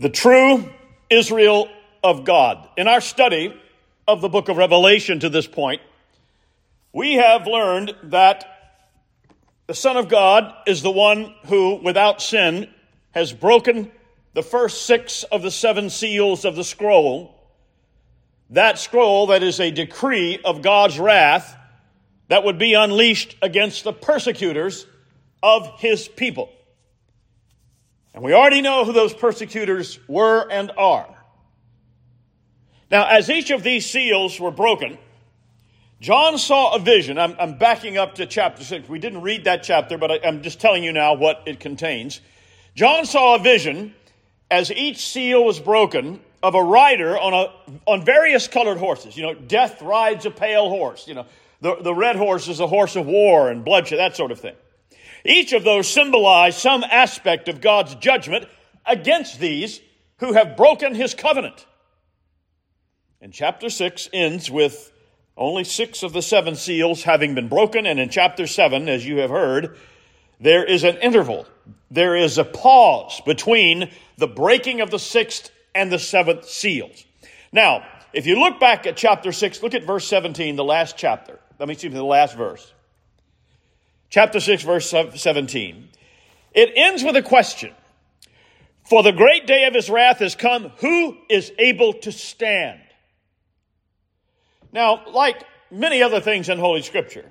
the true Israel of God. In our study of the book of Revelation to this point, we have learned that the Son of God is the one who, without sin, has broken the first six of the seven seals of the scroll. That scroll that is a decree of God's wrath that would be unleashed against the persecutors of his people. And we already know who those persecutors were and are. Now, as each of these seals were broken, John saw a vision. I'm, I'm backing up to chapter 6. We didn't read that chapter, but I, I'm just telling you now what it contains. John saw a vision as each seal was broken of a rider on, a, on various colored horses. You know, death rides a pale horse. You know, the, the red horse is a horse of war and bloodshed, that sort of thing. Each of those symbolize some aspect of God's judgment against these who have broken his covenant. And chapter 6 ends with only six of the seven seals having been broken, and in chapter 7, as you have heard, there is an interval. There is a pause between the breaking of the sixth and the seventh seals. Now, if you look back at chapter 6, look at verse 17, the last chapter. Let me see the last verse chapter 6, verse 17. It ends with a question. For the great day of his wrath has come. Who is able to stand? Now, like many other things in Holy Scripture,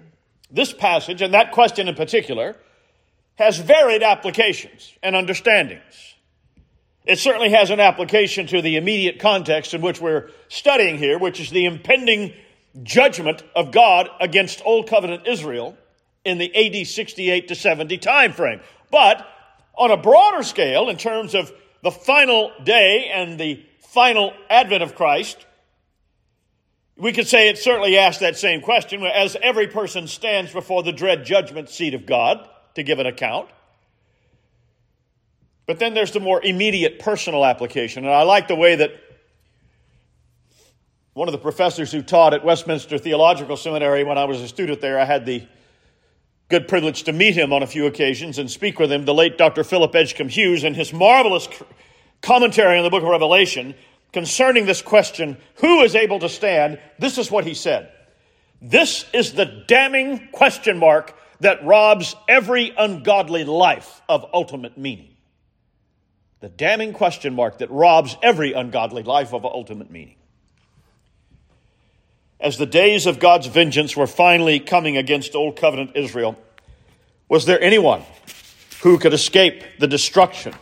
this passage and that question in particular has varied applications and understandings. It certainly has an application to the immediate context in which we're studying here, which is the impending judgment of God against Old Covenant Israel in the AD 68 to 70 time frame. But on a broader scale, in terms of the final day and the final advent of Christ, we could say it certainly asks that same question as every person stands before the dread judgment seat of God to give an account. But then there's the more immediate personal application. And I like the way that one of the professors who taught at Westminster Theological Seminary when I was a student there, I had the good privilege to meet him on a few occasions and speak with him, the late Dr. Philip Edgcumbe Hughes, in his marvelous commentary on the book of Revelation concerning this question, who is able to stand? This is what he said. This is the damning question mark that robs every ungodly life of ultimate meaning. The damning question mark that robs every ungodly life of ultimate meaning as the days of God's vengeance were finally coming against Old Covenant Israel, was there anyone who could escape the destruction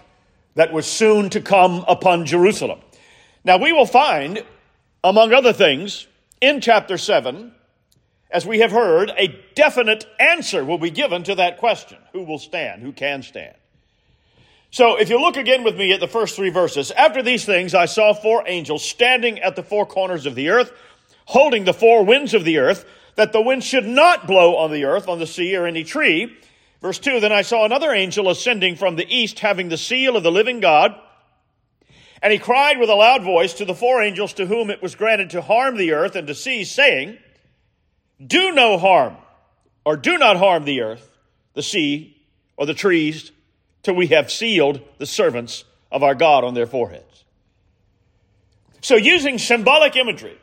that was soon to come upon Jerusalem? Now, we will find, among other things, in chapter 7, as we have heard, a definite answer will be given to that question who will stand, who can stand. So, if you look again with me at the first three verses, after these things I saw four angels standing at the four corners of the earth holding the four winds of the earth, that the wind should not blow on the earth, on the sea, or any tree. Verse 2 Then I saw another angel ascending from the east, having the seal of the living God. And he cried with a loud voice to the four angels to whom it was granted to harm the earth and to sea, saying, Do no harm, or do not harm the earth, the sea, or the trees, till we have sealed the servants of our God on their foreheads. So, using symbolic imagery,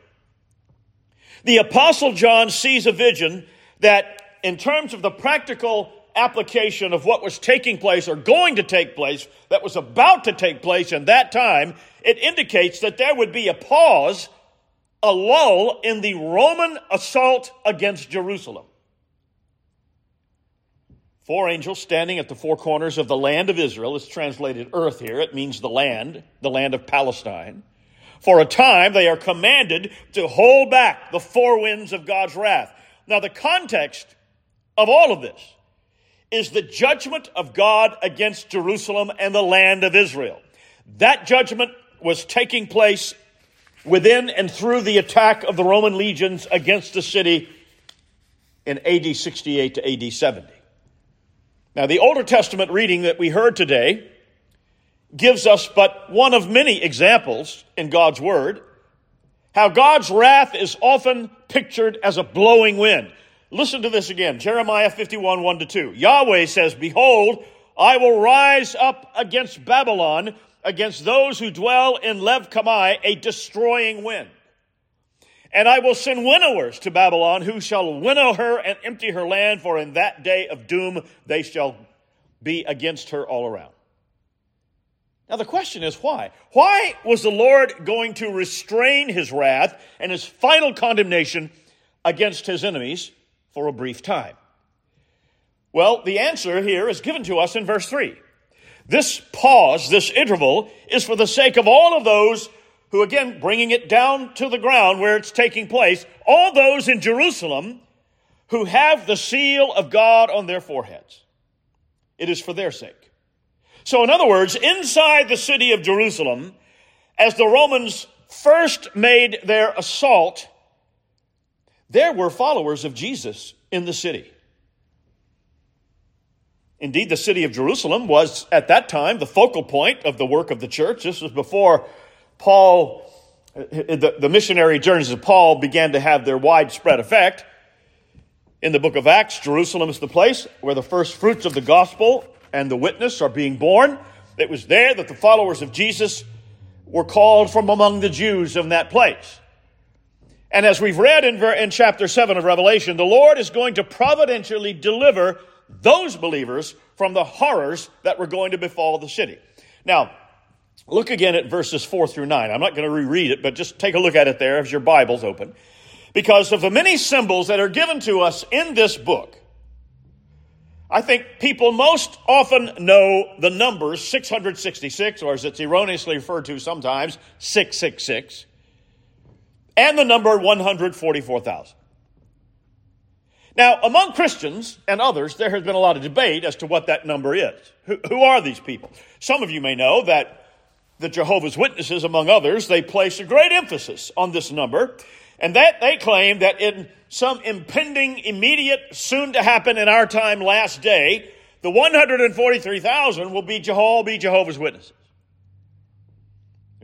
the Apostle John sees a vision that, in terms of the practical application of what was taking place or going to take place, that was about to take place in that time, it indicates that there would be a pause, a lull in the Roman assault against Jerusalem. Four angels standing at the four corners of the land of Israel is translated earth here. It means the land, the land of Palestine. For a time, they are commanded to hold back the four winds of God's wrath. Now, the context of all of this is the judgment of God against Jerusalem and the land of Israel. That judgment was taking place within and through the attack of the Roman legions against the city in AD 68 to AD 70. Now, the Older Testament reading that we heard today gives us but one of many examples in God's Word how God's wrath is often pictured as a blowing wind. Listen to this again Jeremiah 51 1 to 2. Yahweh says, Behold, I will rise up against Babylon against those who dwell in Lev Kamai a destroying wind. And I will send winnowers to Babylon who shall winnow her and empty her land, for in that day of doom they shall be against her all around. Now, the question is why? Why was the Lord going to restrain his wrath and his final condemnation against his enemies for a brief time? Well, the answer here is given to us in verse 3. This pause, this interval, is for the sake of all of those who, again, bringing it down to the ground where it's taking place, all those in Jerusalem who have the seal of God on their foreheads. It is for their sake. So, in other words, inside the city of Jerusalem, as the Romans first made their assault, there were followers of Jesus in the city. Indeed, the city of Jerusalem was at that time the focal point of the work of the church. This was before Paul, uh, the, the missionary journeys of Paul began to have their widespread effect. In the book of Acts, Jerusalem is the place where the first fruits of the gospel and the witness are being born. It was there that the followers of Jesus were called from among the Jews in that place. And as we've read in, in chapter 7 of Revelation, the Lord is going to providentially deliver those believers from the horrors that were going to befall the city. Now, look again at verses 4 through 9. I'm not going to reread it, but just take a look at it there as your Bible's open. Because of the many symbols that are given to us in this book, I think people most often know the number 666, or as it's erroneously referred to sometimes, 666, and the number 144,000. Now, among Christians and others, there has been a lot of debate as to what that number is. Who, who, are these people? Some of you may know that the Jehovah's Witnesses, among others, they place a great emphasis on this number, and that they claim that in some impending, immediate, soon to happen in our time last day, the 143,000 will be, be Jehovah's Witnesses.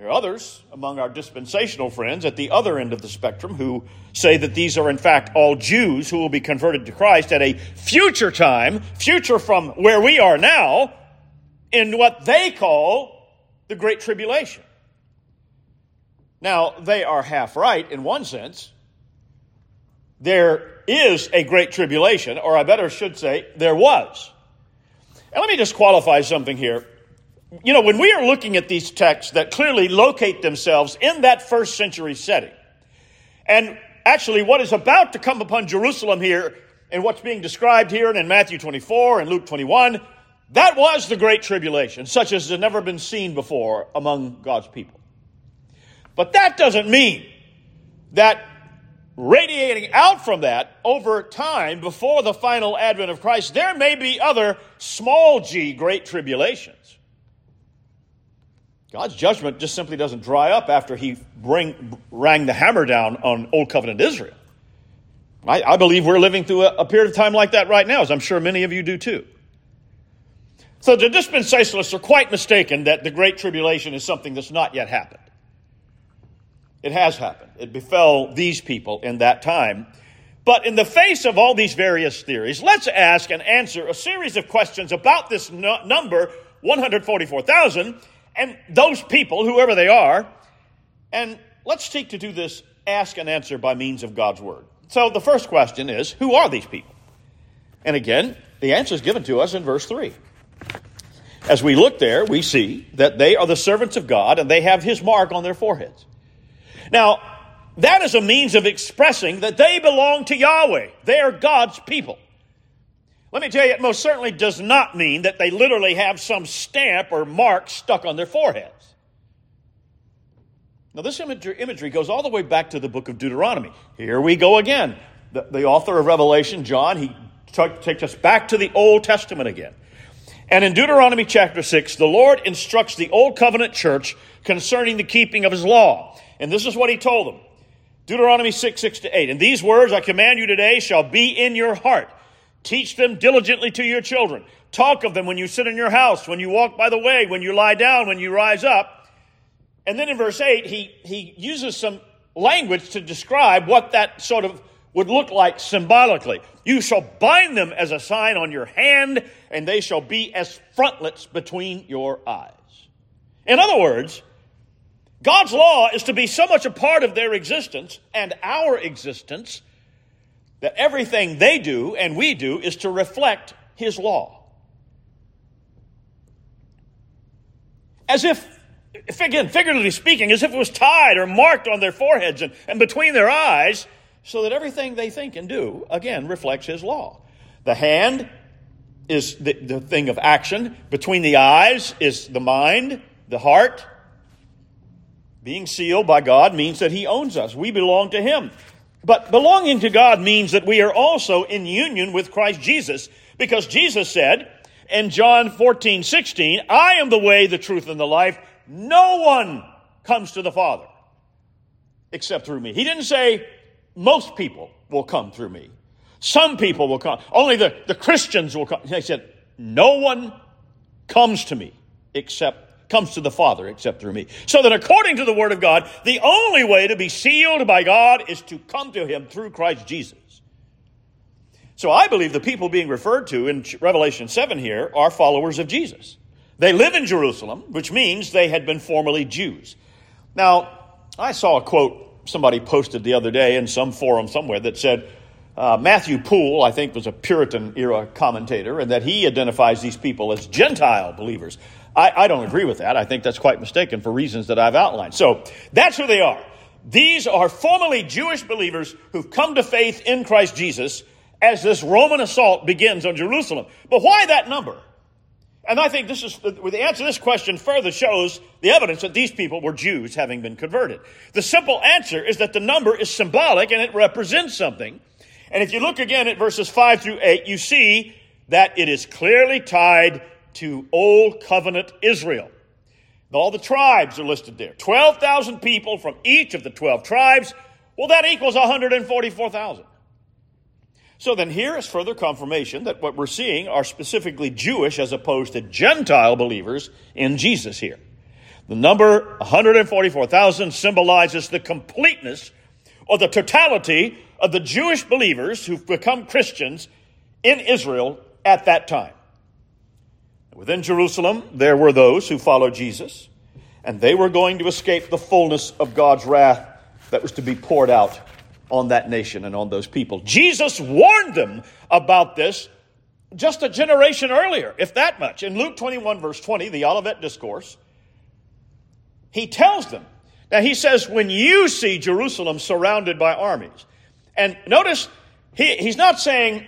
There are others among our dispensational friends at the other end of the spectrum who say that these are in fact all Jews who will be converted to Christ at a future time, future from where we are now, in what they call the Great Tribulation. Now, they are half right in one sense. There is a Great Tribulation, or I better should say, there was. And let me just qualify something here you know, when we are looking at these texts that clearly locate themselves in that first century setting, and actually what is about to come upon Jerusalem here and what's being described here and in Matthew 24 and Luke 21, that was the Great Tribulation, such as has never been seen before among God's people. But that doesn't mean that radiating out from that over time before the final advent of Christ, there may be other small g great tribulations. God's judgment just simply doesn't dry up after he bring, rang the hammer down on Old Covenant Israel. I, I believe we're living through a, a period of time like that right now, as I'm sure many of you do too. So the dispensationalists are quite mistaken that the Great Tribulation is something that's not yet happened. It has happened. It befell these people in that time. But in the face of all these various theories, let's ask and answer a series of questions about this number, 144,000, and those people, whoever they are, and let's seek to do this ask and answer by means of God's Word. So the first question is who are these people? And again, the answer is given to us in verse 3. As we look there, we see that they are the servants of God and they have His mark on their foreheads. Now, that is a means of expressing that they belong to Yahweh. They are God's people. Let me tell you, it most certainly does not mean that they literally have some stamp or mark stuck on their foreheads. Now, this imagery goes all the way back to the book of Deuteronomy. Here we go again. The, the author of Revelation, John, he t- takes us back to the Old Testament again. And in Deuteronomy chapter 6, the Lord instructs the Old Covenant church concerning the keeping of his law. And this is what he told them Deuteronomy 6, 6 to 8. And these words I command you today shall be in your heart Teach them diligently to your children. Talk of them when you sit in your house, when you walk by the way, when you lie down, when you rise up. And then in verse 8, he, he uses some language to describe what that sort of would look like symbolically. You shall bind them as a sign on your hand, and they shall be as frontlets between your eyes. In other words, God's law is to be so much a part of their existence and our existence that everything they do and we do is to reflect His law. As if, again, figuratively speaking, as if it was tied or marked on their foreheads and, and between their eyes, so that everything they think and do, again, reflects His law. The hand is the, the thing of action, between the eyes is the mind, the heart. Being sealed by God means that He owns us. We belong to Him. But belonging to God means that we are also in union with Christ Jesus because Jesus said in John 14, 16, I am the way, the truth, and the life. No one comes to the Father except through me. He didn't say most people will come through me. Some people will come. Only the, the Christians will come. He said, no one comes to me except comes to the Father except through me. So that according to the Word of God, the only way to be sealed by God is to come to Him through Christ Jesus. So I believe the people being referred to in Revelation 7 here are followers of Jesus. They live in Jerusalem, which means they had been formerly Jews. Now, I saw a quote somebody posted the other day in some forum somewhere that said, uh, Matthew Poole, I think, was a Puritan era commentator, and that he identifies these people as Gentile believers. I, I don't agree with that. I think that's quite mistaken for reasons that I've outlined. So that's who they are. These are formerly Jewish believers who've come to faith in Christ Jesus as this Roman assault begins on Jerusalem. But why that number? And I think this is the answer to this question further shows the evidence that these people were Jews having been converted. The simple answer is that the number is symbolic and it represents something. And if you look again at verses 5 through 8, you see that it is clearly tied to Old Covenant Israel. All the tribes are listed there. 12,000 people from each of the 12 tribes. Well, that equals 144,000. So then here is further confirmation that what we're seeing are specifically Jewish as opposed to Gentile believers in Jesus here. The number 144,000 symbolizes the completeness or the totality of the Jewish believers who've become Christians in Israel at that time. Within Jerusalem, there were those who followed Jesus, and they were going to escape the fullness of God's wrath that was to be poured out on that nation and on those people. Jesus warned them about this just a generation earlier, if that much. In Luke 21, verse 20, the Olivet Discourse, he tells them. Now, he says, when you see Jerusalem surrounded by armies, and notice, he, he's not saying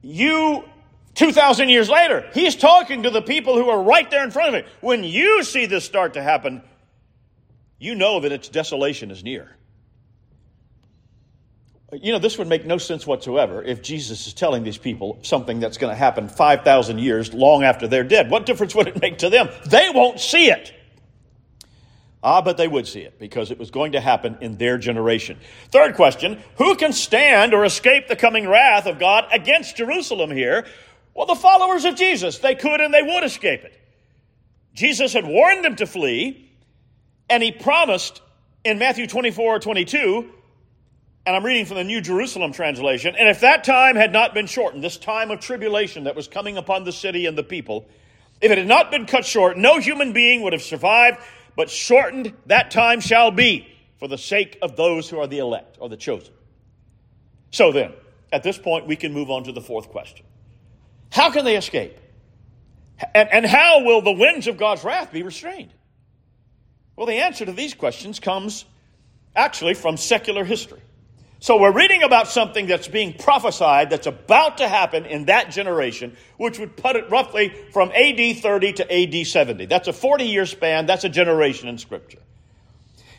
you 2,000 years later. He's talking to the people who are right there in front of him. When you see this start to happen, you know that its desolation is near. You know, this would make no sense whatsoever if Jesus is telling these people something that's going to happen 5,000 years long after they're dead. What difference would it make to them? They won't see it. Ah, but they would see it because it was going to happen in their generation. Third question Who can stand or escape the coming wrath of God against Jerusalem here? Well, the followers of Jesus, they could and they would escape it. Jesus had warned them to flee, and he promised in Matthew 24 22, and I'm reading from the New Jerusalem translation, and if that time had not been shortened, this time of tribulation that was coming upon the city and the people, if it had not been cut short, no human being would have survived, but shortened that time shall be for the sake of those who are the elect or the chosen. So then, at this point, we can move on to the fourth question. How can they escape? And, and how will the winds of God's wrath be restrained? Well, the answer to these questions comes actually from secular history. So we're reading about something that's being prophesied that's about to happen in that generation, which would put it roughly from AD 30 to AD 70. That's a 40 year span. That's a generation in Scripture.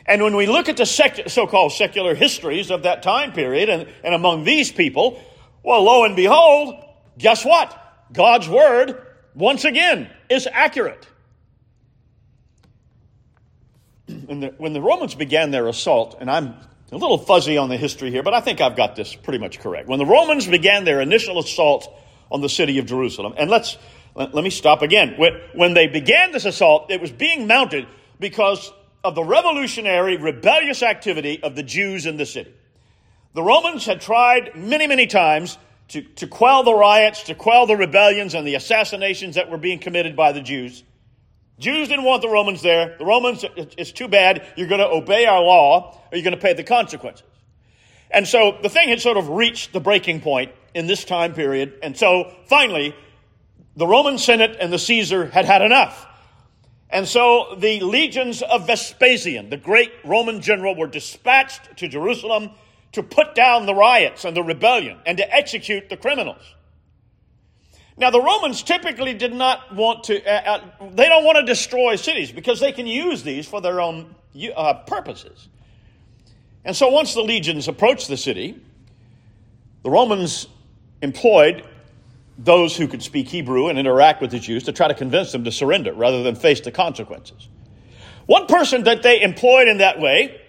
And when we look at the sec- so called secular histories of that time period and, and among these people, well, lo and behold, guess what? God's word, once again, is accurate. When the, when the Romans began their assault, and I'm a little fuzzy on the history here, but I think I've got this pretty much correct. When the Romans began their initial assault on the city of Jerusalem, and let's let, let me stop again. When, when they began this assault, it was being mounted because of the revolutionary, rebellious activity of the Jews in the city. The Romans had tried many, many times to, to quell the riots, to quell the rebellions and the assassinations that were being committed by the Jews. Jews didn't want the Romans there. The Romans, it's too bad. You're going to obey our law or you're going to pay the consequences. And so the thing had sort of reached the breaking point in this time period. And so finally, the Roman Senate and the Caesar had had enough. And so the legions of Vespasian, the great Roman general, were dispatched to Jerusalem to put down the riots and the rebellion and to execute the criminals. Now, the Romans typically did not want to, uh, uh, they don't want to destroy cities because they can use these for their own uh, purposes. And so once the legions approached the city, the Romans employed those who could speak Hebrew and interact with the Jews to try to convince them to surrender rather than face the consequences. One person that they employed in that way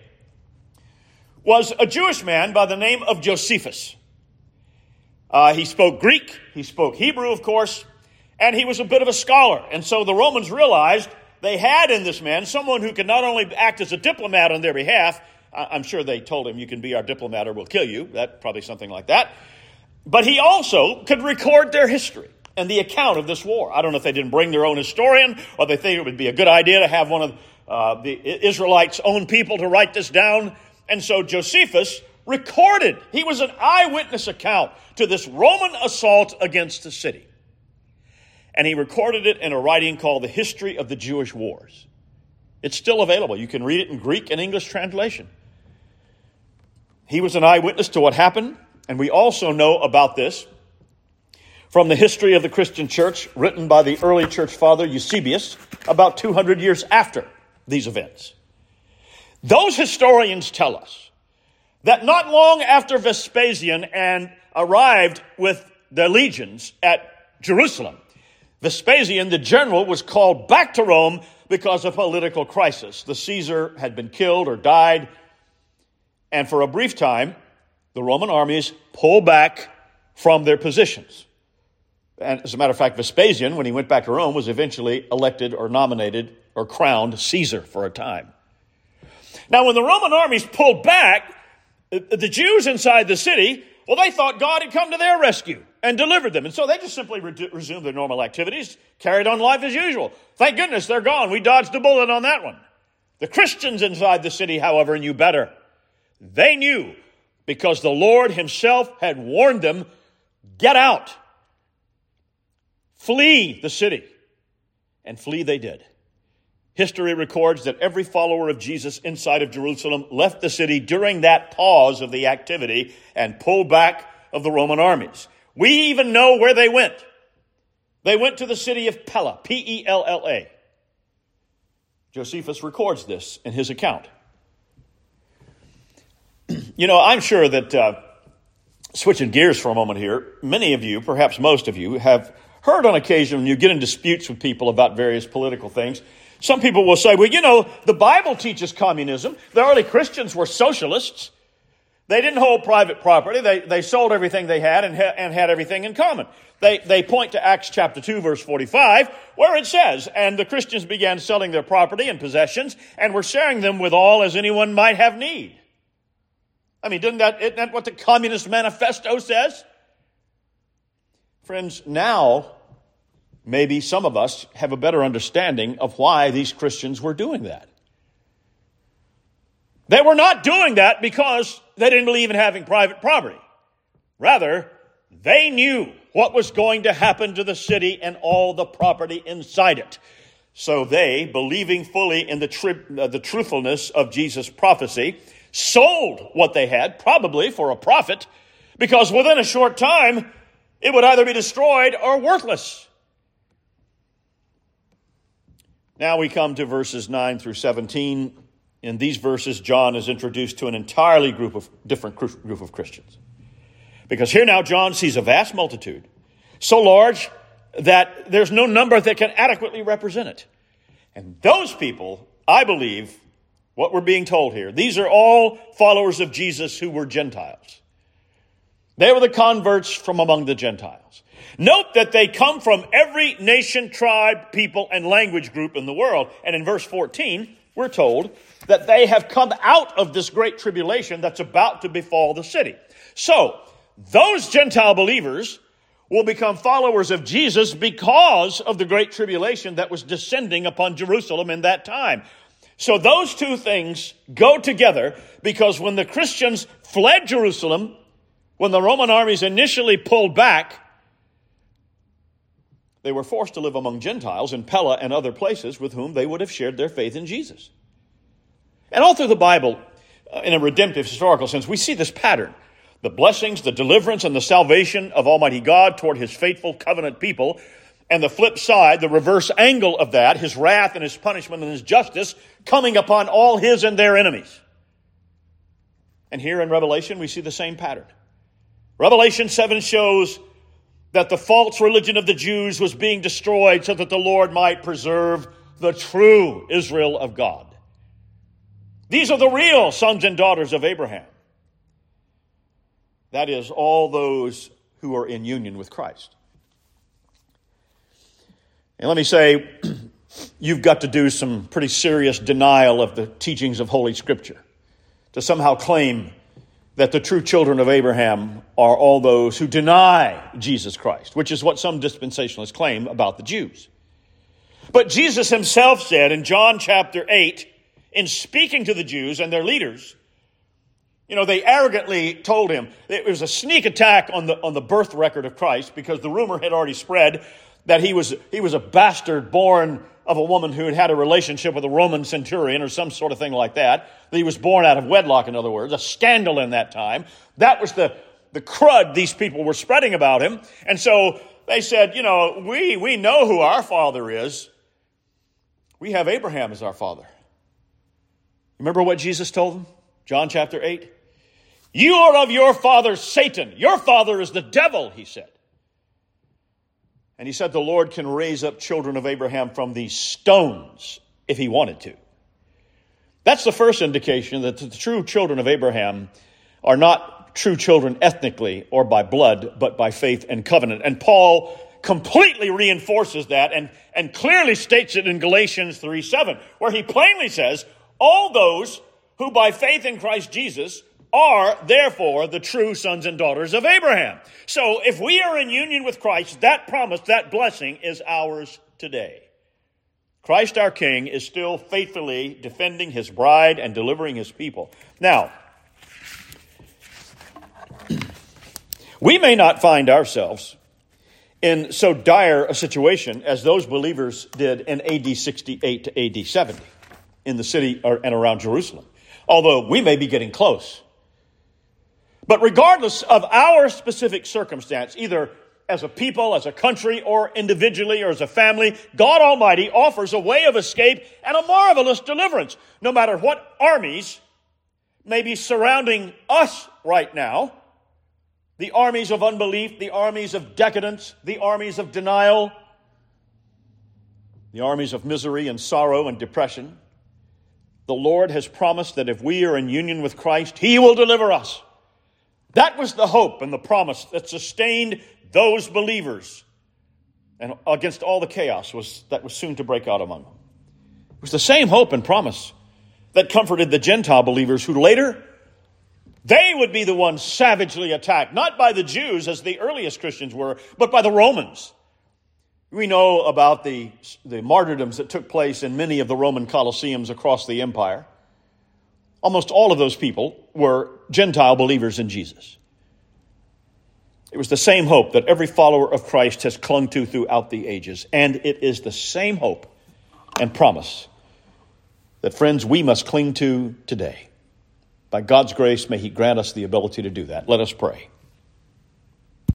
was a Jewish man by the name of Josephus. Uh, he spoke Greek, he spoke Hebrew, of course, and he was a bit of a scholar. And so the Romans realized they had in this man someone who could not only act as a diplomat on their behalf, I'm sure they told him, You can be our diplomat or we'll kill you. That probably something like that. But he also could record their history and the account of this war. I don't know if they didn't bring their own historian or they think it would be a good idea to have one of uh, the Israelites' own people to write this down. And so Josephus recorded, he was an eyewitness account to this Roman assault against the city. And he recorded it in a writing called The History of the Jewish Wars. It's still available. You can read it in Greek and English translation. He was an eyewitness to what happened. And we also know about this from the history of the Christian church written by the early church father Eusebius about 200 years after these events. Those historians tell us that not long after Vespasian and arrived with the legions at Jerusalem, Vespasian, the general, was called back to Rome because of political crisis. The Caesar had been killed or died, and for a brief time, the Roman armies pulled back from their positions. And as a matter of fact, Vespasian, when he went back to Rome, was eventually elected or nominated or crowned Caesar for a time. Now, when the Roman armies pulled back, the Jews inside the city, well, they thought God had come to their rescue and delivered them. And so they just simply re- resumed their normal activities, carried on life as usual. Thank goodness they're gone. We dodged a bullet on that one. The Christians inside the city, however, knew better. They knew because the Lord Himself had warned them get out, flee the city. And flee they did. History records that every follower of Jesus inside of Jerusalem left the city during that pause of the activity and pulled back of the Roman armies. We even know where they went. They went to the city of Pella, P E L L A. Josephus records this in his account. You know, I'm sure that, uh, switching gears for a moment here, many of you, perhaps most of you, have heard on occasion when you get in disputes with people about various political things. Some people will say, well, you know, the Bible teaches communism. The early Christians were socialists. They didn't hold private property. They, they sold everything they had and, ha- and had everything in common. They, they point to Acts chapter 2 verse 45 where it says, and the Christians began selling their property and possessions and were sharing them with all as anyone might have need. I mean, doesn't that, isn't that what the Communist Manifesto says? Friends, now maybe some of us have a better understanding of why these Christians were doing that. They were not doing that because they didn't believe in having private property. Rather, they knew what was going to happen to the city and all the property inside it. So they, believing fully in the, tri- uh, the truthfulness of Jesus' prophecy, sold what they had, probably for a profit, because within a short time, it would either be destroyed or worthless. Now we come to verses 9 through 17. In these verses, John is introduced to an entirely group of different group of Christians. Because here now, John sees a vast multitude, so large that there's no number that can adequately represent it. And those people, I believe, what we're being told here, these are all followers of Jesus who were Gentiles. They were the converts from among the Gentiles. Note that they come from every nation, tribe, people, and language group in the world. And in verse 14, we're told that they have come out of this great tribulation that's about to befall the city. So, those Gentile believers will become followers of Jesus because of the great tribulation that was descending upon Jerusalem in that time. So those two things go together because when the Christians fled Jerusalem, when the Roman armies initially pulled back, they were forced to live among Gentiles in Pella and other places with whom they would have shared their faith in Jesus. And all through the Bible, uh, in a redemptive historical sense, we see this pattern the blessings, the deliverance, and the salvation of Almighty God toward his faithful covenant people. And the flip side, the reverse angle of that, his wrath and his punishment and his justice coming upon all his and their enemies. And here in Revelation, we see the same pattern. Revelation 7 shows that the false religion of the Jews was being destroyed so that the Lord might preserve the true Israel of God. These are the real sons and daughters of Abraham. That is, all those who are in union with Christ. And let me say, you've got to do some pretty serious denial of the teachings of Holy Scripture to somehow claim that the true children of Abraham are all those who deny Jesus Christ, which is what some dispensationalists claim about the Jews. But Jesus himself said in John chapter 8, in speaking to the Jews and their leaders, you know, they arrogantly told him it was a sneak attack on the, on the birth record of Christ because the rumor had already spread that he was, he was a bastard born of a woman who had had a relationship with a Roman centurion or some sort of thing like that. That he was born out of wedlock, in other words, a scandal in that time. That was the, the crud these people were spreading about him. And so they said, you know, we, we know who our father is. We have Abraham as our father. Remember what Jesus told them? John chapter 8. You are of your father Satan. Your father is the devil, he said. And he said the Lord can raise up children of Abraham from these stones if he wanted to. That's the first indication that the true children of Abraham are not true children ethnically or by blood, but by faith and covenant. And Paul completely reinforces that and, and clearly states it in Galatians 3 7, where he plainly says, All those who by faith in Christ Jesus are therefore the true sons and daughters of Abraham. So if we are in union with Christ, that promise, that blessing is ours today. Christ our King is still faithfully defending his bride and delivering his people. Now, we may not find ourselves in so dire a situation as those believers did in AD 68 to AD 70 in the city and around Jerusalem, although we may be getting close. But regardless of our specific circumstance, either as a people, as a country, or individually, or as a family, God Almighty offers a way of escape and a marvelous deliverance, no matter what armies may be surrounding us right now the armies of unbelief, the armies of decadence, the armies of denial, the armies of misery and sorrow and depression. The Lord has promised that if we are in union with Christ, He will deliver us. That was the hope and the promise that sustained those believers and against all the chaos was, that was soon to break out among them. It was the same hope and promise that comforted the Gentile believers who later they would be the ones savagely attacked, not by the Jews as the earliest Christians were, but by the Romans. We know about the, the martyrdoms that took place in many of the Roman colosseums across the empire. Almost all of those people were Gentile believers in Jesus. It was the same hope that every follower of Christ has clung to throughout the ages. And it is the same hope and promise that, friends, we must cling to today. By God's grace, may He grant us the ability to do that. Let us pray.